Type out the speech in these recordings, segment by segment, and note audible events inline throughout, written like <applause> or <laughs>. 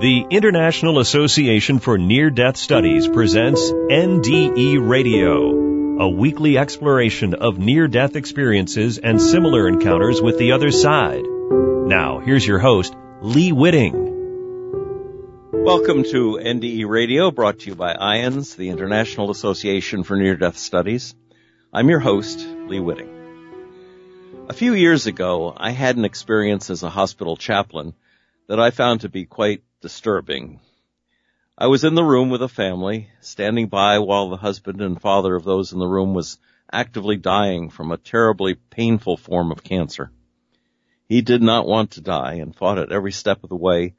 The International Association for Near Death Studies presents NDE Radio, a weekly exploration of near death experiences and similar encounters with the other side. Now, here's your host, Lee Witting. Welcome to NDE Radio, brought to you by IANDS, the International Association for Near Death Studies. I'm your host, Lee Witting. A few years ago, I had an experience as a hospital chaplain that I found to be quite disturbing. I was in the room with a family, standing by while the husband and father of those in the room was actively dying from a terribly painful form of cancer. He did not want to die and fought at every step of the way,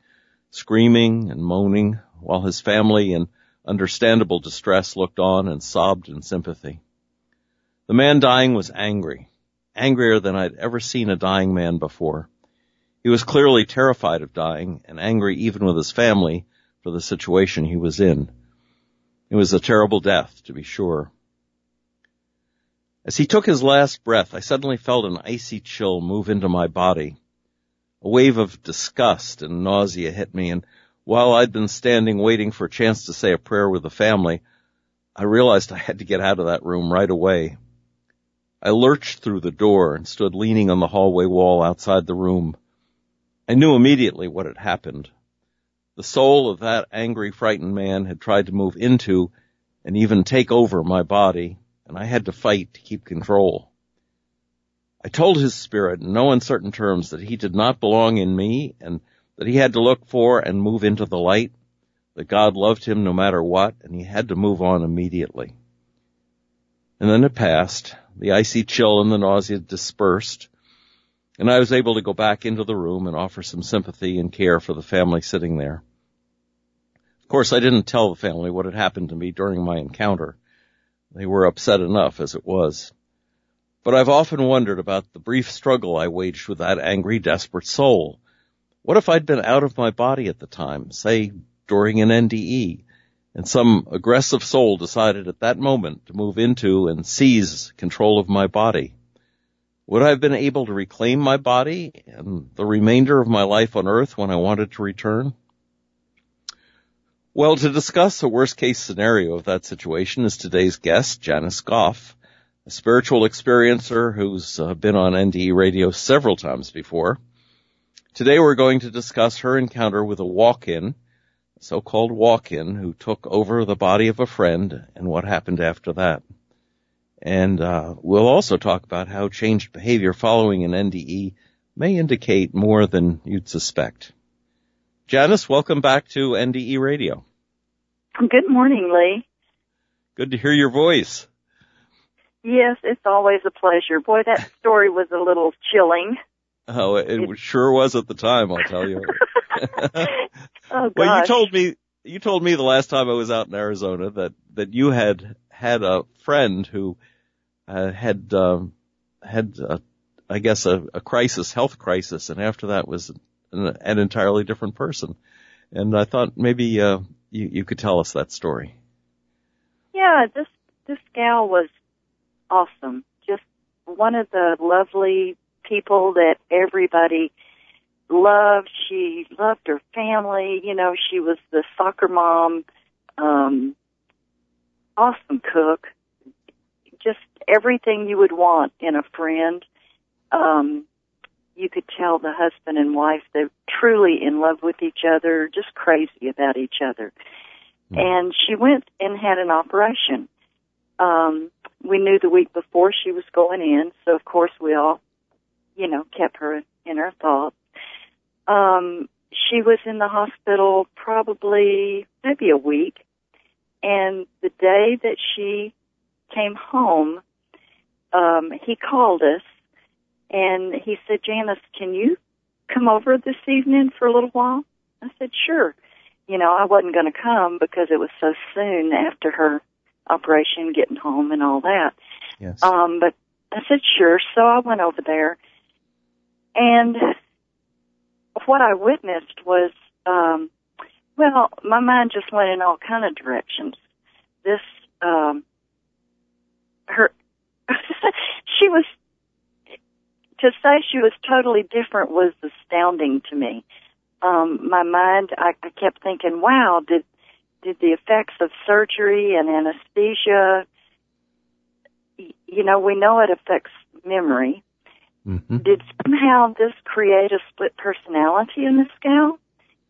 screaming and moaning while his family in understandable distress looked on and sobbed in sympathy. The man dying was angry, angrier than I'd ever seen a dying man before. He was clearly terrified of dying and angry even with his family for the situation he was in. It was a terrible death, to be sure. As he took his last breath, I suddenly felt an icy chill move into my body. A wave of disgust and nausea hit me, and while I'd been standing waiting for a chance to say a prayer with the family, I realized I had to get out of that room right away. I lurched through the door and stood leaning on the hallway wall outside the room. I knew immediately what had happened. The soul of that angry, frightened man had tried to move into and even take over my body, and I had to fight to keep control. I told his spirit in no uncertain terms that he did not belong in me and that he had to look for and move into the light, that God loved him no matter what, and he had to move on immediately. And then it passed. The icy chill and the nausea dispersed, and I was able to go back into the room and offer some sympathy and care for the family sitting there. Of course, I didn't tell the family what had happened to me during my encounter. They were upset enough as it was. But I've often wondered about the brief struggle I waged with that angry, desperate soul. What if I'd been out of my body at the time, say during an NDE, and some aggressive soul decided at that moment to move into and seize control of my body? Would I have been able to reclaim my body and the remainder of my life on earth when I wanted to return? Well, to discuss a worst case scenario of that situation is today's guest, Janice Goff, a spiritual experiencer who's uh, been on NDE radio several times before. Today we're going to discuss her encounter with a walk-in, so-called walk-in who took over the body of a friend and what happened after that. And uh, we'll also talk about how changed behavior following an NDE may indicate more than you'd suspect. Janice, welcome back to NDE Radio. Good morning, Lee. Good to hear your voice. Yes, it's always a pleasure. Boy, that <laughs> story was a little chilling. Oh, it, it sure was at the time, I'll tell you. <laughs> oh, gosh. well, you told me you told me the last time I was out in Arizona that that you had had a friend who uh, had um, had uh, I guess a, a, crisis, health crisis, and after that was an, an entirely different person. And I thought maybe uh, you you could tell us that story. Yeah, this this gal was awesome. Just one of the lovely people that everybody loved. She loved her family. You know, she was the soccer mom, um, awesome cook, just everything you would want in a friend. Um, you could tell the husband and wife they're truly in love with each other, just crazy about each other. Mm. And she went and had an operation. Um, we knew the week before she was going in, so of course we all, you know, kept her in our thoughts. Um, she was in the hospital probably maybe a week, and the day that she came home, um, he called us and he said, Janice, can you come over this evening for a little while? I said, sure. You know, I wasn't going to come because it was so soon after her operation, getting home and all that. Yes. Um, but I said, sure. So I went over there and what I witnessed was, um, well, my mind just went in all kind of directions. This, um, her, <laughs> she was, to say she was totally different was astounding to me. um, my mind, I, I kept thinking, wow, did, did the effects of surgery and anesthesia, you know, we know it affects memory. Mm-hmm. Did somehow this create a split personality in this gal?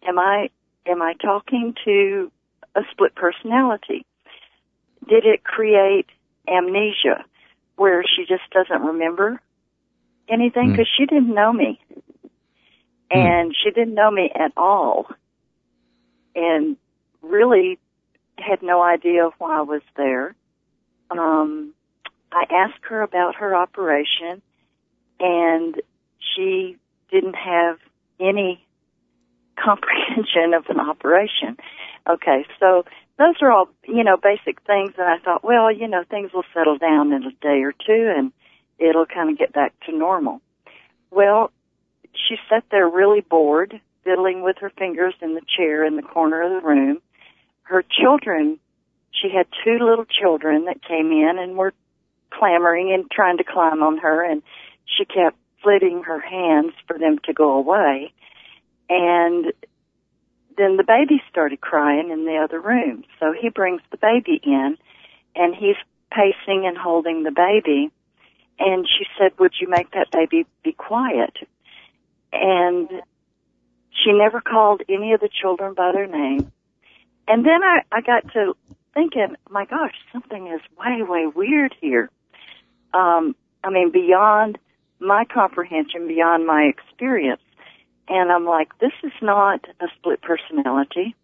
Am I, am I talking to a split personality? Did it create amnesia where she just doesn't remember anything? Because mm. she didn't know me. Hmm. And she didn't know me at all. And really had no idea why I was there. Um, I asked her about her operation and she didn't have any comprehension of an operation. Okay, so those are all, you know, basic things and I thought, well, you know, things will settle down in a day or two and it'll kind of get back to normal. Well, she sat there really bored, fiddling with her fingers in the chair in the corner of the room. Her children, she had two little children that came in and were clamoring and trying to climb on her and she kept flitting her hands for them to go away. And then the baby started crying in the other room. So he brings the baby in and he's pacing and holding the baby. And she said, would you make that baby be quiet? and she never called any of the children by their name. And then I, I got to thinking, my gosh, something is way, way weird here. Um, I mean, beyond my comprehension, beyond my experience. And I'm like, this is not a split personality.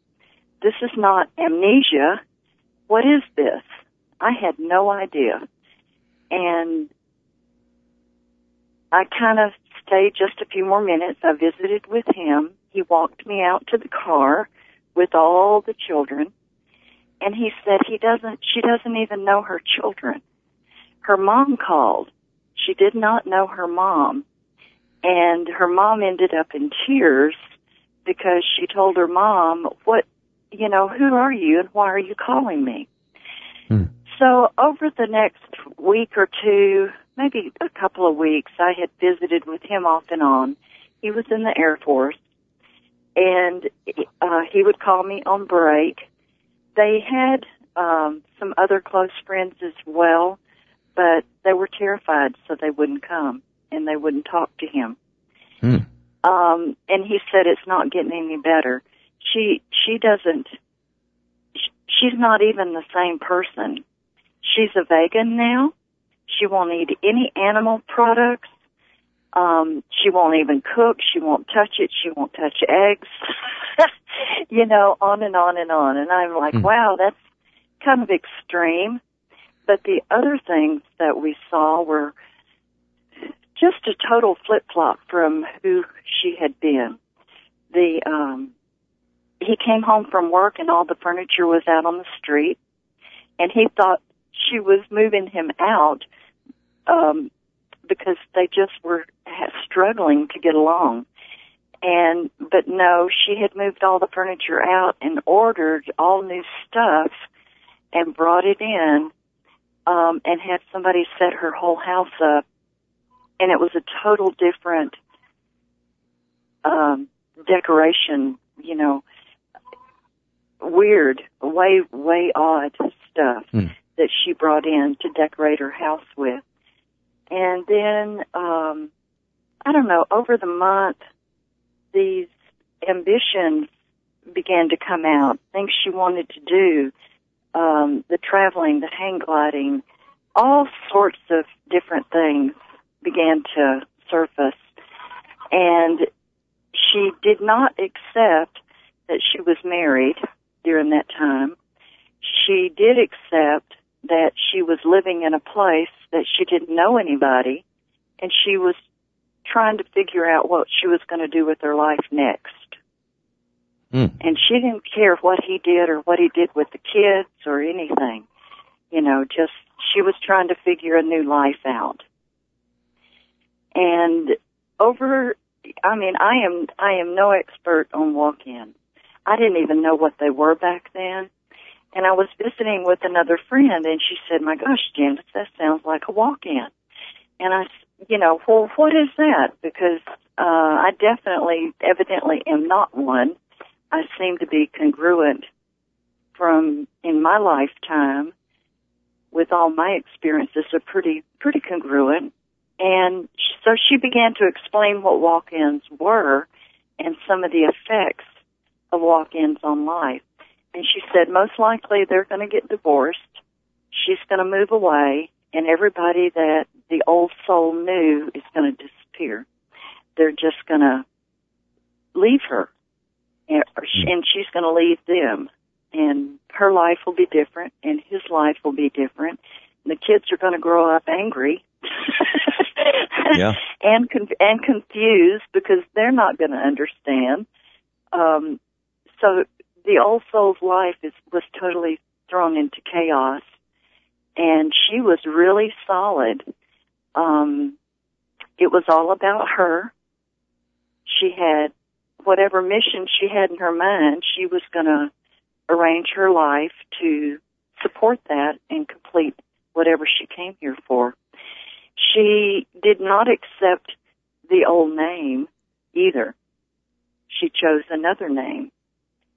This is not amnesia. What is this? I had no idea. And I kind of stayed just a few more minutes. I visited with him. He walked me out to the car with all the children. And he said he doesn't, she doesn't even know her children. Her mom called. She did not know her mom. And her mom ended up in tears because she told her mom, what, you know, who are you and why are you calling me? Hmm. So over the next week or two, maybe a couple of weeks, I had visited with him off and on. He was in the Air Force, and uh, he would call me on break. They had um, some other close friends as well, but they were terrified, so they wouldn't come and they wouldn't talk to him. Hmm. Um, and he said it's not getting any better. She she doesn't. She's not even the same person. She's a vegan now she won't eat any animal products. Um, she won't even cook. She won't touch it. She won't touch eggs. <laughs> you know, on and on and on. And I'm like, mm. wow, that's kind of extreme. But the other things that we saw were just a total flip flop from who she had been. The um he came home from work and all the furniture was out on the street and he thought she was moving him out um, because they just were struggling to get along. And, but no, she had moved all the furniture out and ordered all new stuff and brought it in, um, and had somebody set her whole house up. And it was a total different, um, decoration, you know, weird, way, way odd stuff mm. that she brought in to decorate her house with. And then, um, I don't know, over the month, these ambitions began to come out, things she wanted to do, um, the traveling, the hang gliding, all sorts of different things began to surface. And she did not accept that she was married during that time. She did accept that she was living in a place that she didn't know anybody and she was trying to figure out what she was going to do with her life next. Mm. And she didn't care what he did or what he did with the kids or anything. You know, just she was trying to figure a new life out. And over I mean, I am I am no expert on walk-in. I didn't even know what they were back then. And I was visiting with another friend and she said, my gosh, Janice, that sounds like a walk-in. And I, you know, well, what is that? Because uh, I definitely, evidently am not one. I seem to be congruent from in my lifetime with all my experiences are pretty, pretty congruent. And so she began to explain what walk-ins were and some of the effects of walk-ins on life. And she said most likely they're going to get divorced. She's going to move away and everybody that the old soul knew is going to disappear. They're just going to leave her and, hmm. and she's going to leave them and her life will be different and his life will be different. And the kids are going to grow up angry <laughs> <laughs> yeah. and and confused because they're not going to understand. Um, so the old soul's life is was totally thrown into chaos, and she was really solid. Um, it was all about her. She had whatever mission she had in her mind. She was going to arrange her life to support that and complete whatever she came here for. She did not accept the old name either. She chose another name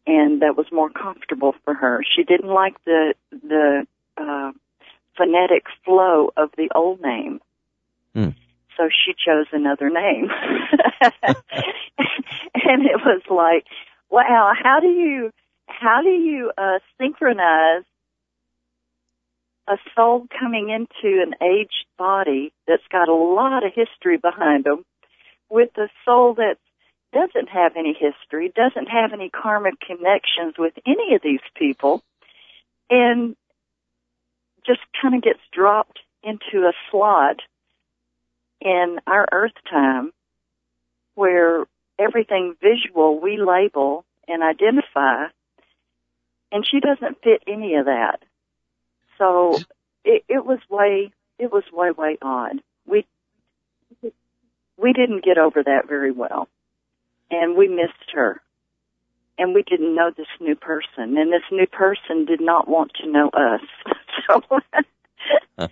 and that was more comfortable for her. She didn't like the the uh, phonetic flow of the old name, hmm. so she chose another name. <laughs> and it was like, wow, how do you how do you uh, synchronize a soul coming into an aged body that's got a lot of history behind them with a soul that doesn't have any history, doesn't have any karmic connections with any of these people, and just kind of gets dropped into a slot in our earth time where everything visual we label and identify and she doesn't fit any of that. So it, it was way, it was way, way odd. We, we didn't get over that very well. And we missed her. And we didn't know this new person. And this new person did not want to know us. <laughs> So. <laughs>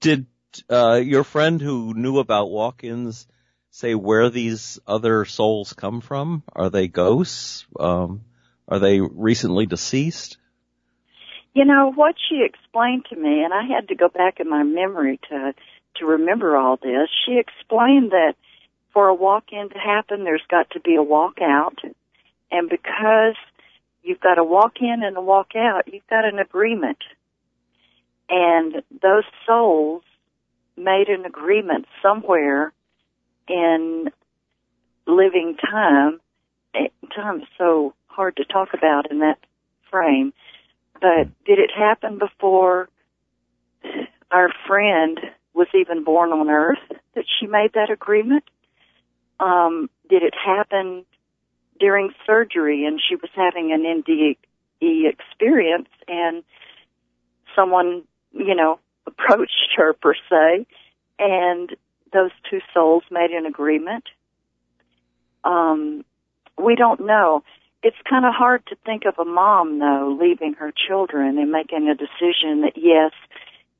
did, uh, your friend who knew about walk-ins say where these other souls come from? Are they ghosts? Um, are they recently deceased? You know, what she explained to me, and I had to go back in my memory to, to remember all this, she explained that for a walk-in to happen, there's got to be a walk-out. And because you've got a walk-in and a walk-out, you've got an agreement. And those souls made an agreement somewhere in living time. Eh, time is so hard to talk about in that frame but did it happen before our friend was even born on earth that she made that agreement? Um, did it happen during surgery and she was having an NDE experience and someone, you know, <laughs> approached her per se and those two souls made an agreement? Um, we don't know it's kind of hard to think of a mom though leaving her children and making a decision that yes,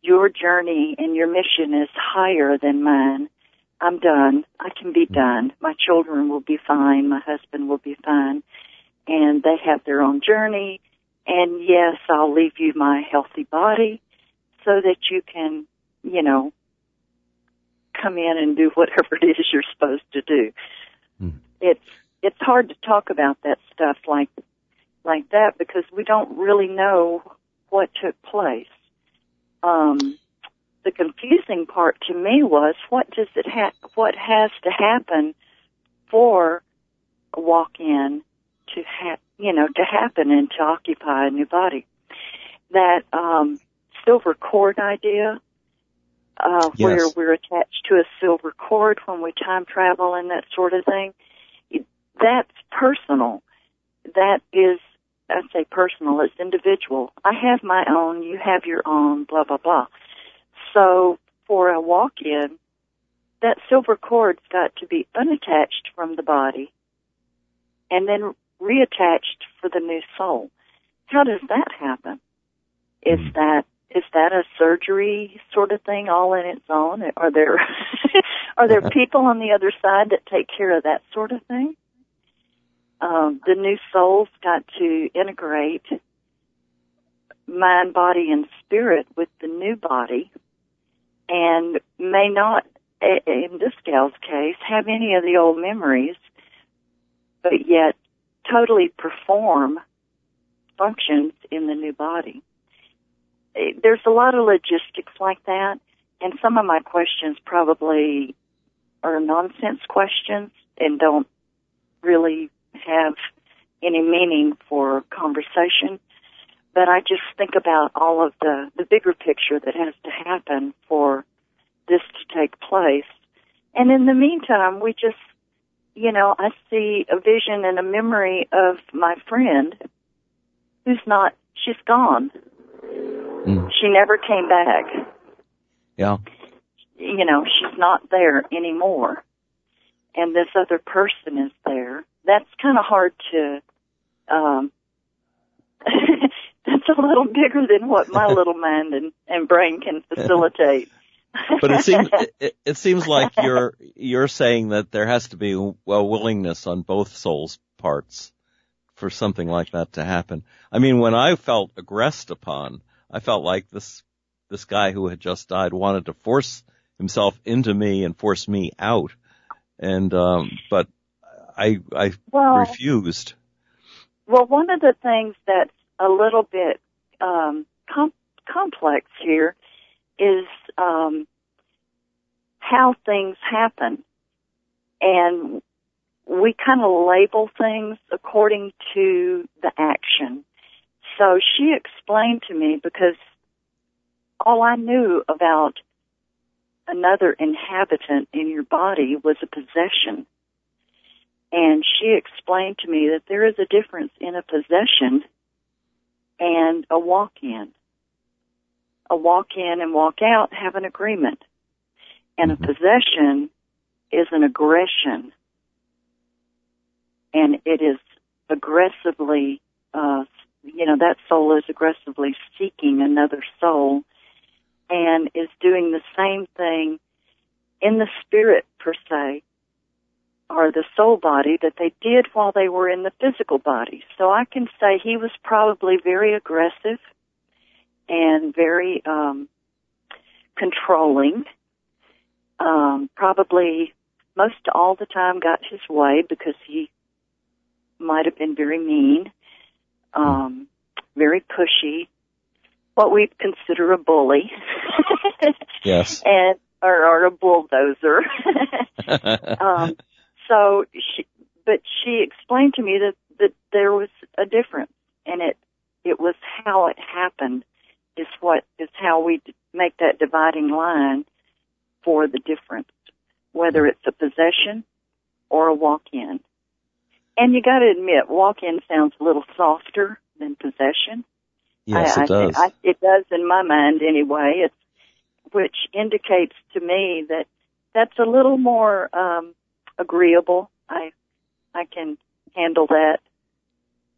your journey and your mission is higher than mine. I'm done. I can be done. My children will be fine. My husband will be fine. And they have their own journey. And yes, I'll leave you my healthy body so that you can, you know, come in and do <laughs> whatever it is you're supposed to do. Mm. It's it's hard to talk about that stuff like like that because we don't really know what took place. Um, the confusing part to me was what does it ha- what has to happen for a walk in to ha- you know to happen and to occupy a new body. That um, silver cord idea, uh, yes. where we're attached to a silver cord when we time travel and that sort of thing that's personal. That is, I say personal, it's individual. I have my own, you have your own, blah, blah, blah. So for a walk-in, that silver cord's got to be unattached from the body and then reattached for the new soul. How does that happen? Is hmm. that is that a surgery sort of thing all in its own? Are there <laughs> are there people on the other side that take care of that sort of thing? Um, the new soul's got to integrate mind, body, and spirit with the new body, and may not, in this gal's case, have any of the old memories, but yet totally perform functions in the new body. There's a lot of logistics like that, and some of my questions probably are nonsense questions and don't really have any meaning for conversation. But I just think about all of the, the bigger picture that has to happen for this to take place. And in the meantime, we just, you know, I see a vision and a memory of my friend who's not, she's gone. Mm. She never came back. Yeah. You know, she's not there anymore. And this other person is there. That's kind of hard to, um, <laughs> that's a little bigger than what my <laughs> little mind and, and brain can facilitate. <laughs> but it seems it, it, seems like you're you're saying that there has to be a willingness on both souls' parts for something like that to happen. I mean, when I felt aggressed upon, I felt like this this guy who had just died wanted to force himself into me and force me out, and um, but I I well, refused. Well, one of the things that's a little bit um, com- complex here is um, how things happen, and we kind of label things according to the action. So she explained to me because all I knew about another inhabitant in your body was a possession. And she explained to me that there is a difference in a possession and a walk in. A walk in and walk out have an agreement. And a mm-hmm. possession is an aggression. And it is aggressively, uh, you know, that soul is aggressively seeking another soul and is doing the same thing in the spirit per se or the soul body that they did while they were in the physical body. So I can say he was probably very aggressive and very um, controlling. Um, probably most all the time got his way because he might have been very mean, um, very pushy, what we consider a bully. yes. <laughs> And or, or a bulldozer. <laughs> <laughs> um, so she, but she explained to me that, that there was a difference and it, it was how it happened is what, is how we make that dividing line for the difference, whether it's a possession or a walk-in. And you gotta admit, walk-in sounds a little softer than possession. Yes, I, it does. I, it does in my mind anyway. It's, which indicates to me that that's a little more, um, agreeable. I I can handle that.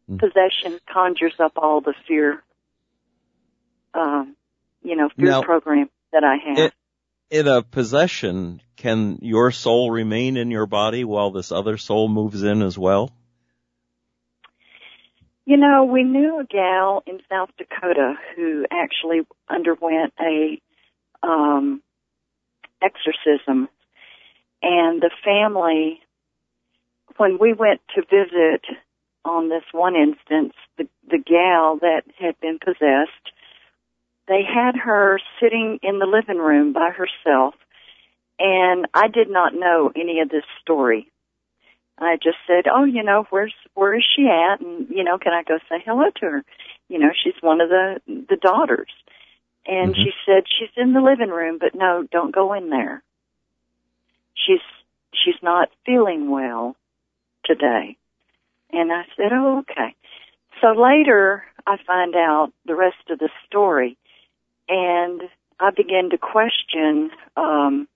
Mm. Possession conjures up all the fear, um, you know, fear now, program that I have. It, in a possession, can your soul remain in your body while this other soul moves in as well? You know, we knew a gal in South Dakota who actually underwent a um, exorcism and the family, when we went to visit on this one instance, the, the gal that had been possessed, they had her sitting in the living room by herself, and I did not know any of this story. I just said, "Oh, you know, where's where is she at?" And you know, can I go say hello to her? You know, she's one of the the daughters. And mm-hmm. she said, "She's in the living room, but no, don't go in there." She's she's not feeling well today. And I said, oh, okay. So later I find out the rest of the story and I began to question, um,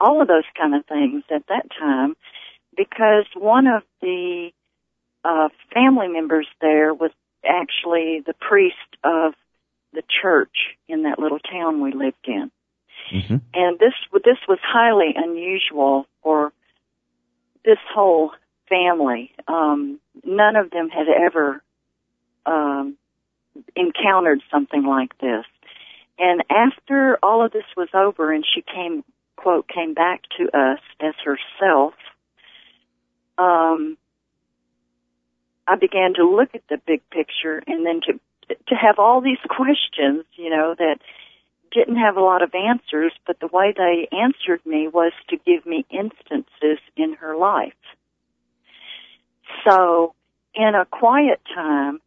all of those kind of things at that time because one of the, uh, family members there was actually the priest of the church in that little town we lived in Mm-hmm. And this this was highly unusual for this whole family. Um, none of them had ever um, encountered something like this. And after all of this was over, and she came quote came back to us as herself. Um, I began to look at the big picture and then to to have all these <laughs> questions, you know, that didn't have a lot of answers, but the way they answered me was to give me instances in her life. So, in a quiet time,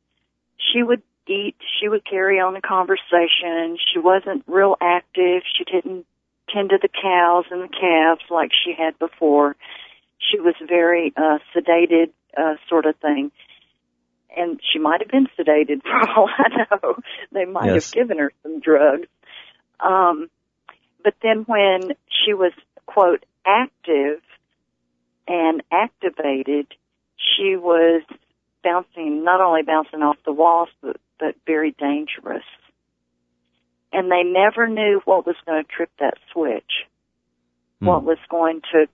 she would eat, she would carry on the conversation. She wasn't real active. She didn't tend to the cows and the calves like she had before. She was very uh, sedated, uh, sort of thing and she might have been sedated <laughs> for all I know. They might Yes. have given her some drugs. Um, but then when she was, quote, active and activated, she was bouncing, not only bouncing off the walls, but, but very dangerous. And they never knew what was going to trip that switch, Hmm. what was going to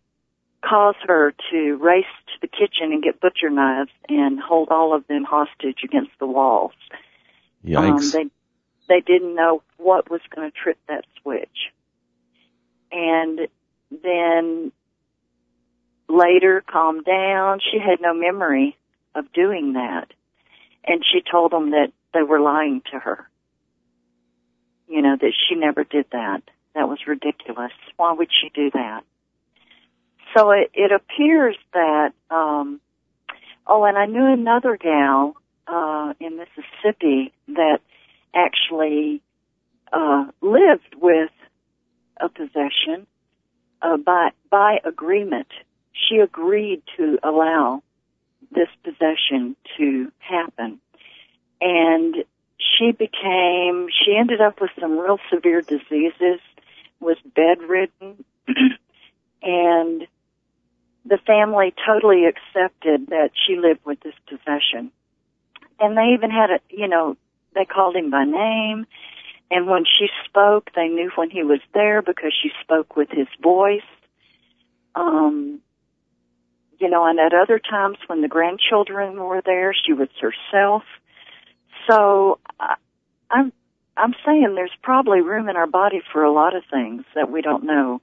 cause her to race to the kitchen and get butcher knives and hold all of them hostage against the walls. Yikes. Um, they didn't know what was going to trip that switch. And then later calmed down. She had no memory of doing that. And she told them that they were lying to her. You know, that she never did that. That was ridiculous. Why would she do that? So it, it appears that, um, oh, and I knew another gal, uh, in Mississippi that actually, uh, lived with a possession, uh, by, by agreement. She agreed to allow this possession to happen. And she became, she ended up with some real severe diseases, was bedridden, <clears throat> and the family totally accepted that she lived with this possession. And they even had a, you know, they called him by name. And when she spoke, they knew when he was there because she spoke with his voice. Um, you know, and at other times when the grandchildren were there, she was herself. So I, I'm, I'm saying there's probably room in our body for a lot of things that we don't know.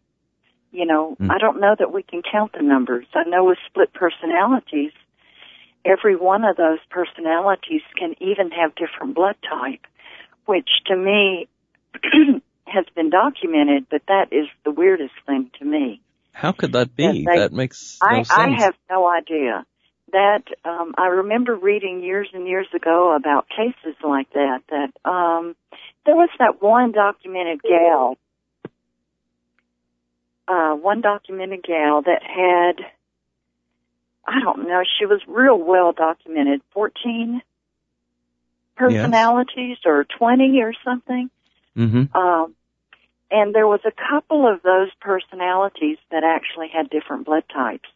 You know, Mm. I don't know that we can count the numbers. I know with split personalities, every one of those personalities can even have different blood type, which to me <clears throat> has been documented, but that is the weirdest thing to me. How could that be? I- that makes no I, sense. I have no idea. That um, I remember reading years and years ago about cases like that. That um, there was that one documented gal, uh, one documented gal that had, I don't know, she was real well documented, fourteen personalities or twenty or something. hmm Um, and there was a couple of those personalities that actually had different blood types.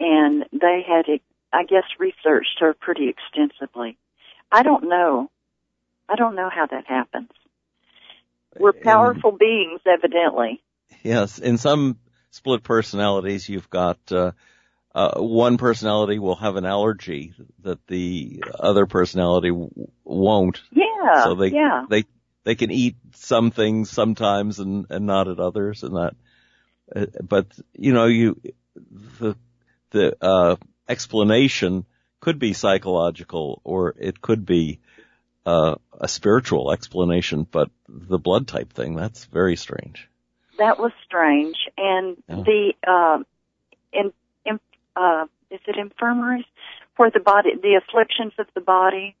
And they had, I guess, researched her pretty extensively. I don't know. I don't know how that happens. We're And- powerful beings, evidently. Yes, in some split personalities, you've got uh, uh, one personality will have an allergy that the other personality w- won't. Yeah. so they yeah. they they can eat some things sometimes and and not at others, and that. Uh, but you know, you the the uh, explanation could be psychological, or it could be uh, a spiritual explanation. But the blood type thing, that's very strange. That was strange. And Yeah. the, in, in, uh, is it infirmaries? For the body, the afflictions of the body,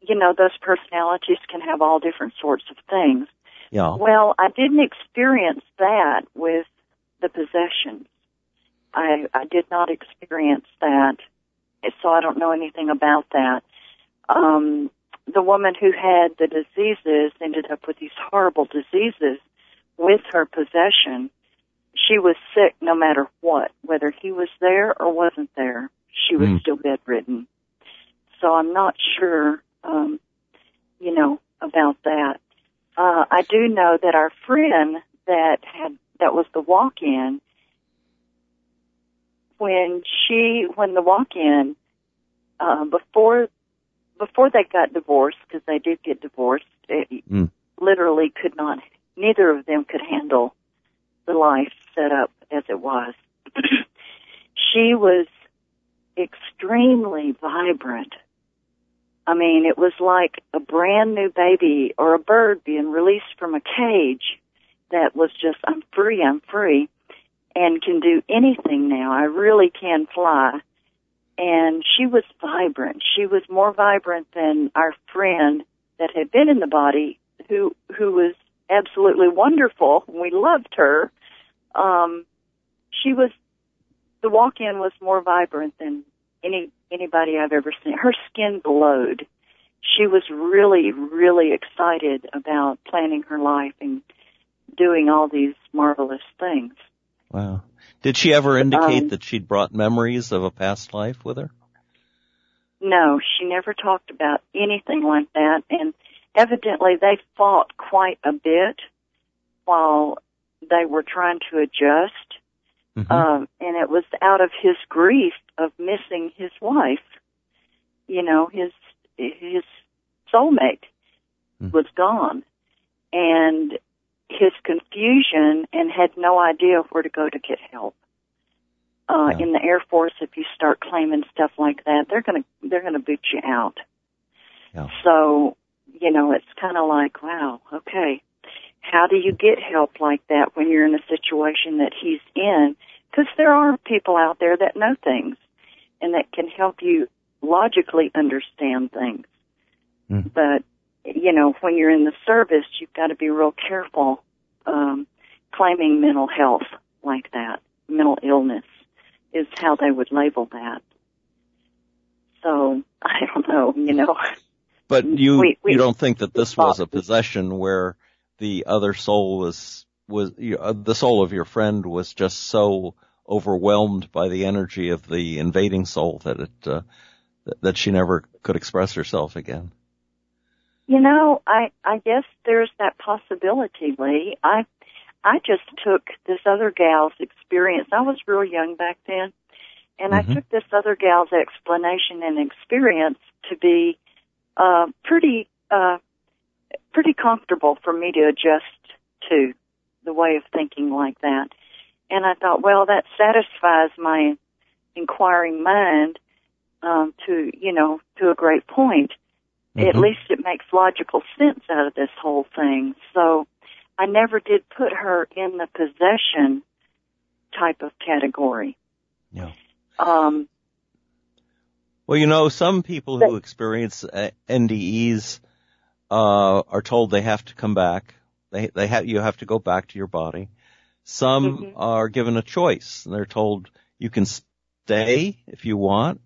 you know, those personalities can have all different sorts of things. Yeah. Well, I didn't experience that with the possessions. I, I did not experience that, so I don't know anything about that. Um, the woman who had the diseases ended up with these horrible diseases with her possession. She was sick no matter what, whether he was there or wasn't there. She was Mm. still bedridden. So I'm not sure, um, you know, about that. uh, I do know that our friend that had that was the walk-in when she when the walk-in uh, before before they got divorced because they did get divorced it mm. literally could not neither of them could handle the life set up as it was <clears throat> she was extremely vibrant I mean, it was like a brand new baby or a bird being released from a cage that was just, I'm free, I'm free, and can do anything now. I really can fly. And she was vibrant. She was more vibrant than our friend that had been in the body who, who was absolutely wonderful. We loved her. Um, she was, the walk-in was more vibrant than any anybody I've ever seen. Her skin glowed. She was really, really excited about planning her life and doing all these marvelous things. Wow. Did she ever indicate um, that she'd brought memories of a past life with her? No, she never talked about anything like that and evidently they fought quite a bit while they were trying to adjust Mm-hmm. Um, and it was out of his grief of missing his wife. You know, his his soulmate mm-hmm. was gone, and his confusion and had no idea where to go to get help. Uh, yeah. in the Air Force, if you start claiming stuff like that, they're gonna they're gonna boot you out. Yeah. So, you know, it's kind of like, wow, okay, how do you get help like that when you're in a situation that he's in? Because there are people out there that know things and that can help you logically understand things. Mm. But, you know, when you're in the service, you've got to be real careful um, claiming mental health like that. Mental illness is how they would label that. So, <laughs> I don't know, you know. <laughs> But you, we, we, you don't think that this was a possession where the other soul was was you uh, the soul of your friend was just so overwhelmed by the energy of the invading soul that it uh, that she never could express herself again. You know, I I guess there's that possibility, Lee. I I just took this other gal's experience. I was real young back then, and mm-hmm. I took this other gal's explanation and experience to be uh, pretty uh, pretty comfortable for me to adjust to the way of thinking like that. And I thought, well, that satisfies my inquiring mind um, to, you know, to a great point. Mm-hmm. At least it makes logical sense out of this whole thing. So I never did put her in the possession type of category. Yeah. Um, well, you know, some people who experience uh, NDEs uh, are told they have to come back. They they have you have to go back to your body. Some mm-hmm. are given a choice and they're told you can stay if you want,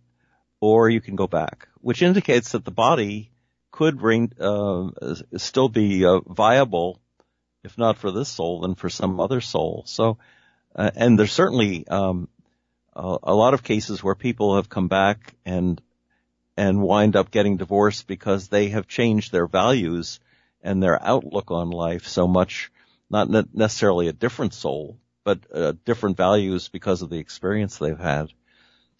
or you can go back, which indicates that the body could bring uh, still be uh, viable, if not for this soul, then for some other soul. So, uh, and there's certainly um, a, a lot of cases where people have come back and and wind up getting divorced because they have changed their values and their outlook on life so much, not necessarily a different soul, but uh, different values because of the experience they've had.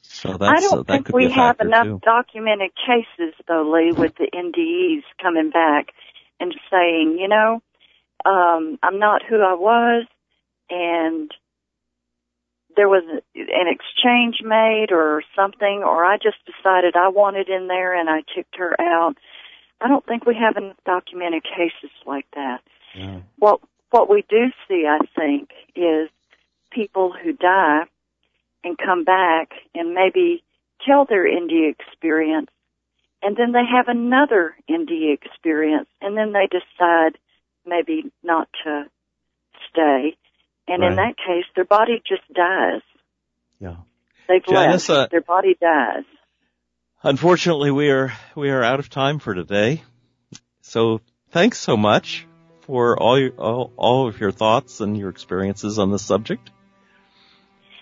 So that's, I don't uh, think we have enough too. documented cases though, Lee, with the NDEs coming back and saying, you know, um, I'm not who I was and there was an exchange made or something, or I just decided I wanted in there and I kicked her out. I don't think we have enough documented cases like that. Yeah. What what we do see, I think, is people who die and come back and maybe tell their NDE experience, and then they have another NDE experience, and then they decide maybe not to stay and right. in that case, their body just dies. Yeah. They've Janice, left. Uh, their body dies. Unfortunately, we are, we are out of time for today. So thanks so much for all your, all, all of your thoughts and your experiences on this subject.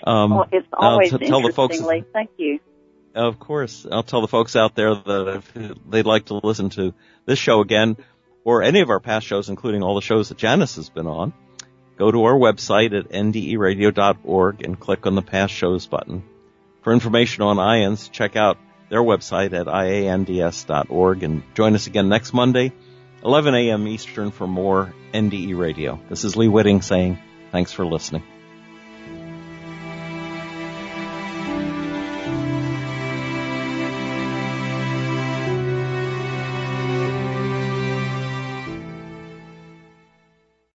Um, well, it's always uh, tell the folks, Thank you. Of course. I'll tell the folks out there that if they'd like to listen to this show again, or any of our past shows, including all the shows that Janice has been on, go to our website at nderadio.org and click on the past shows button. For information on IANDS, check out their website at iands.org and join us again next Monday, 11 a.m. Eastern for more NDE Radio. This is Lee Witting saying thanks for listening.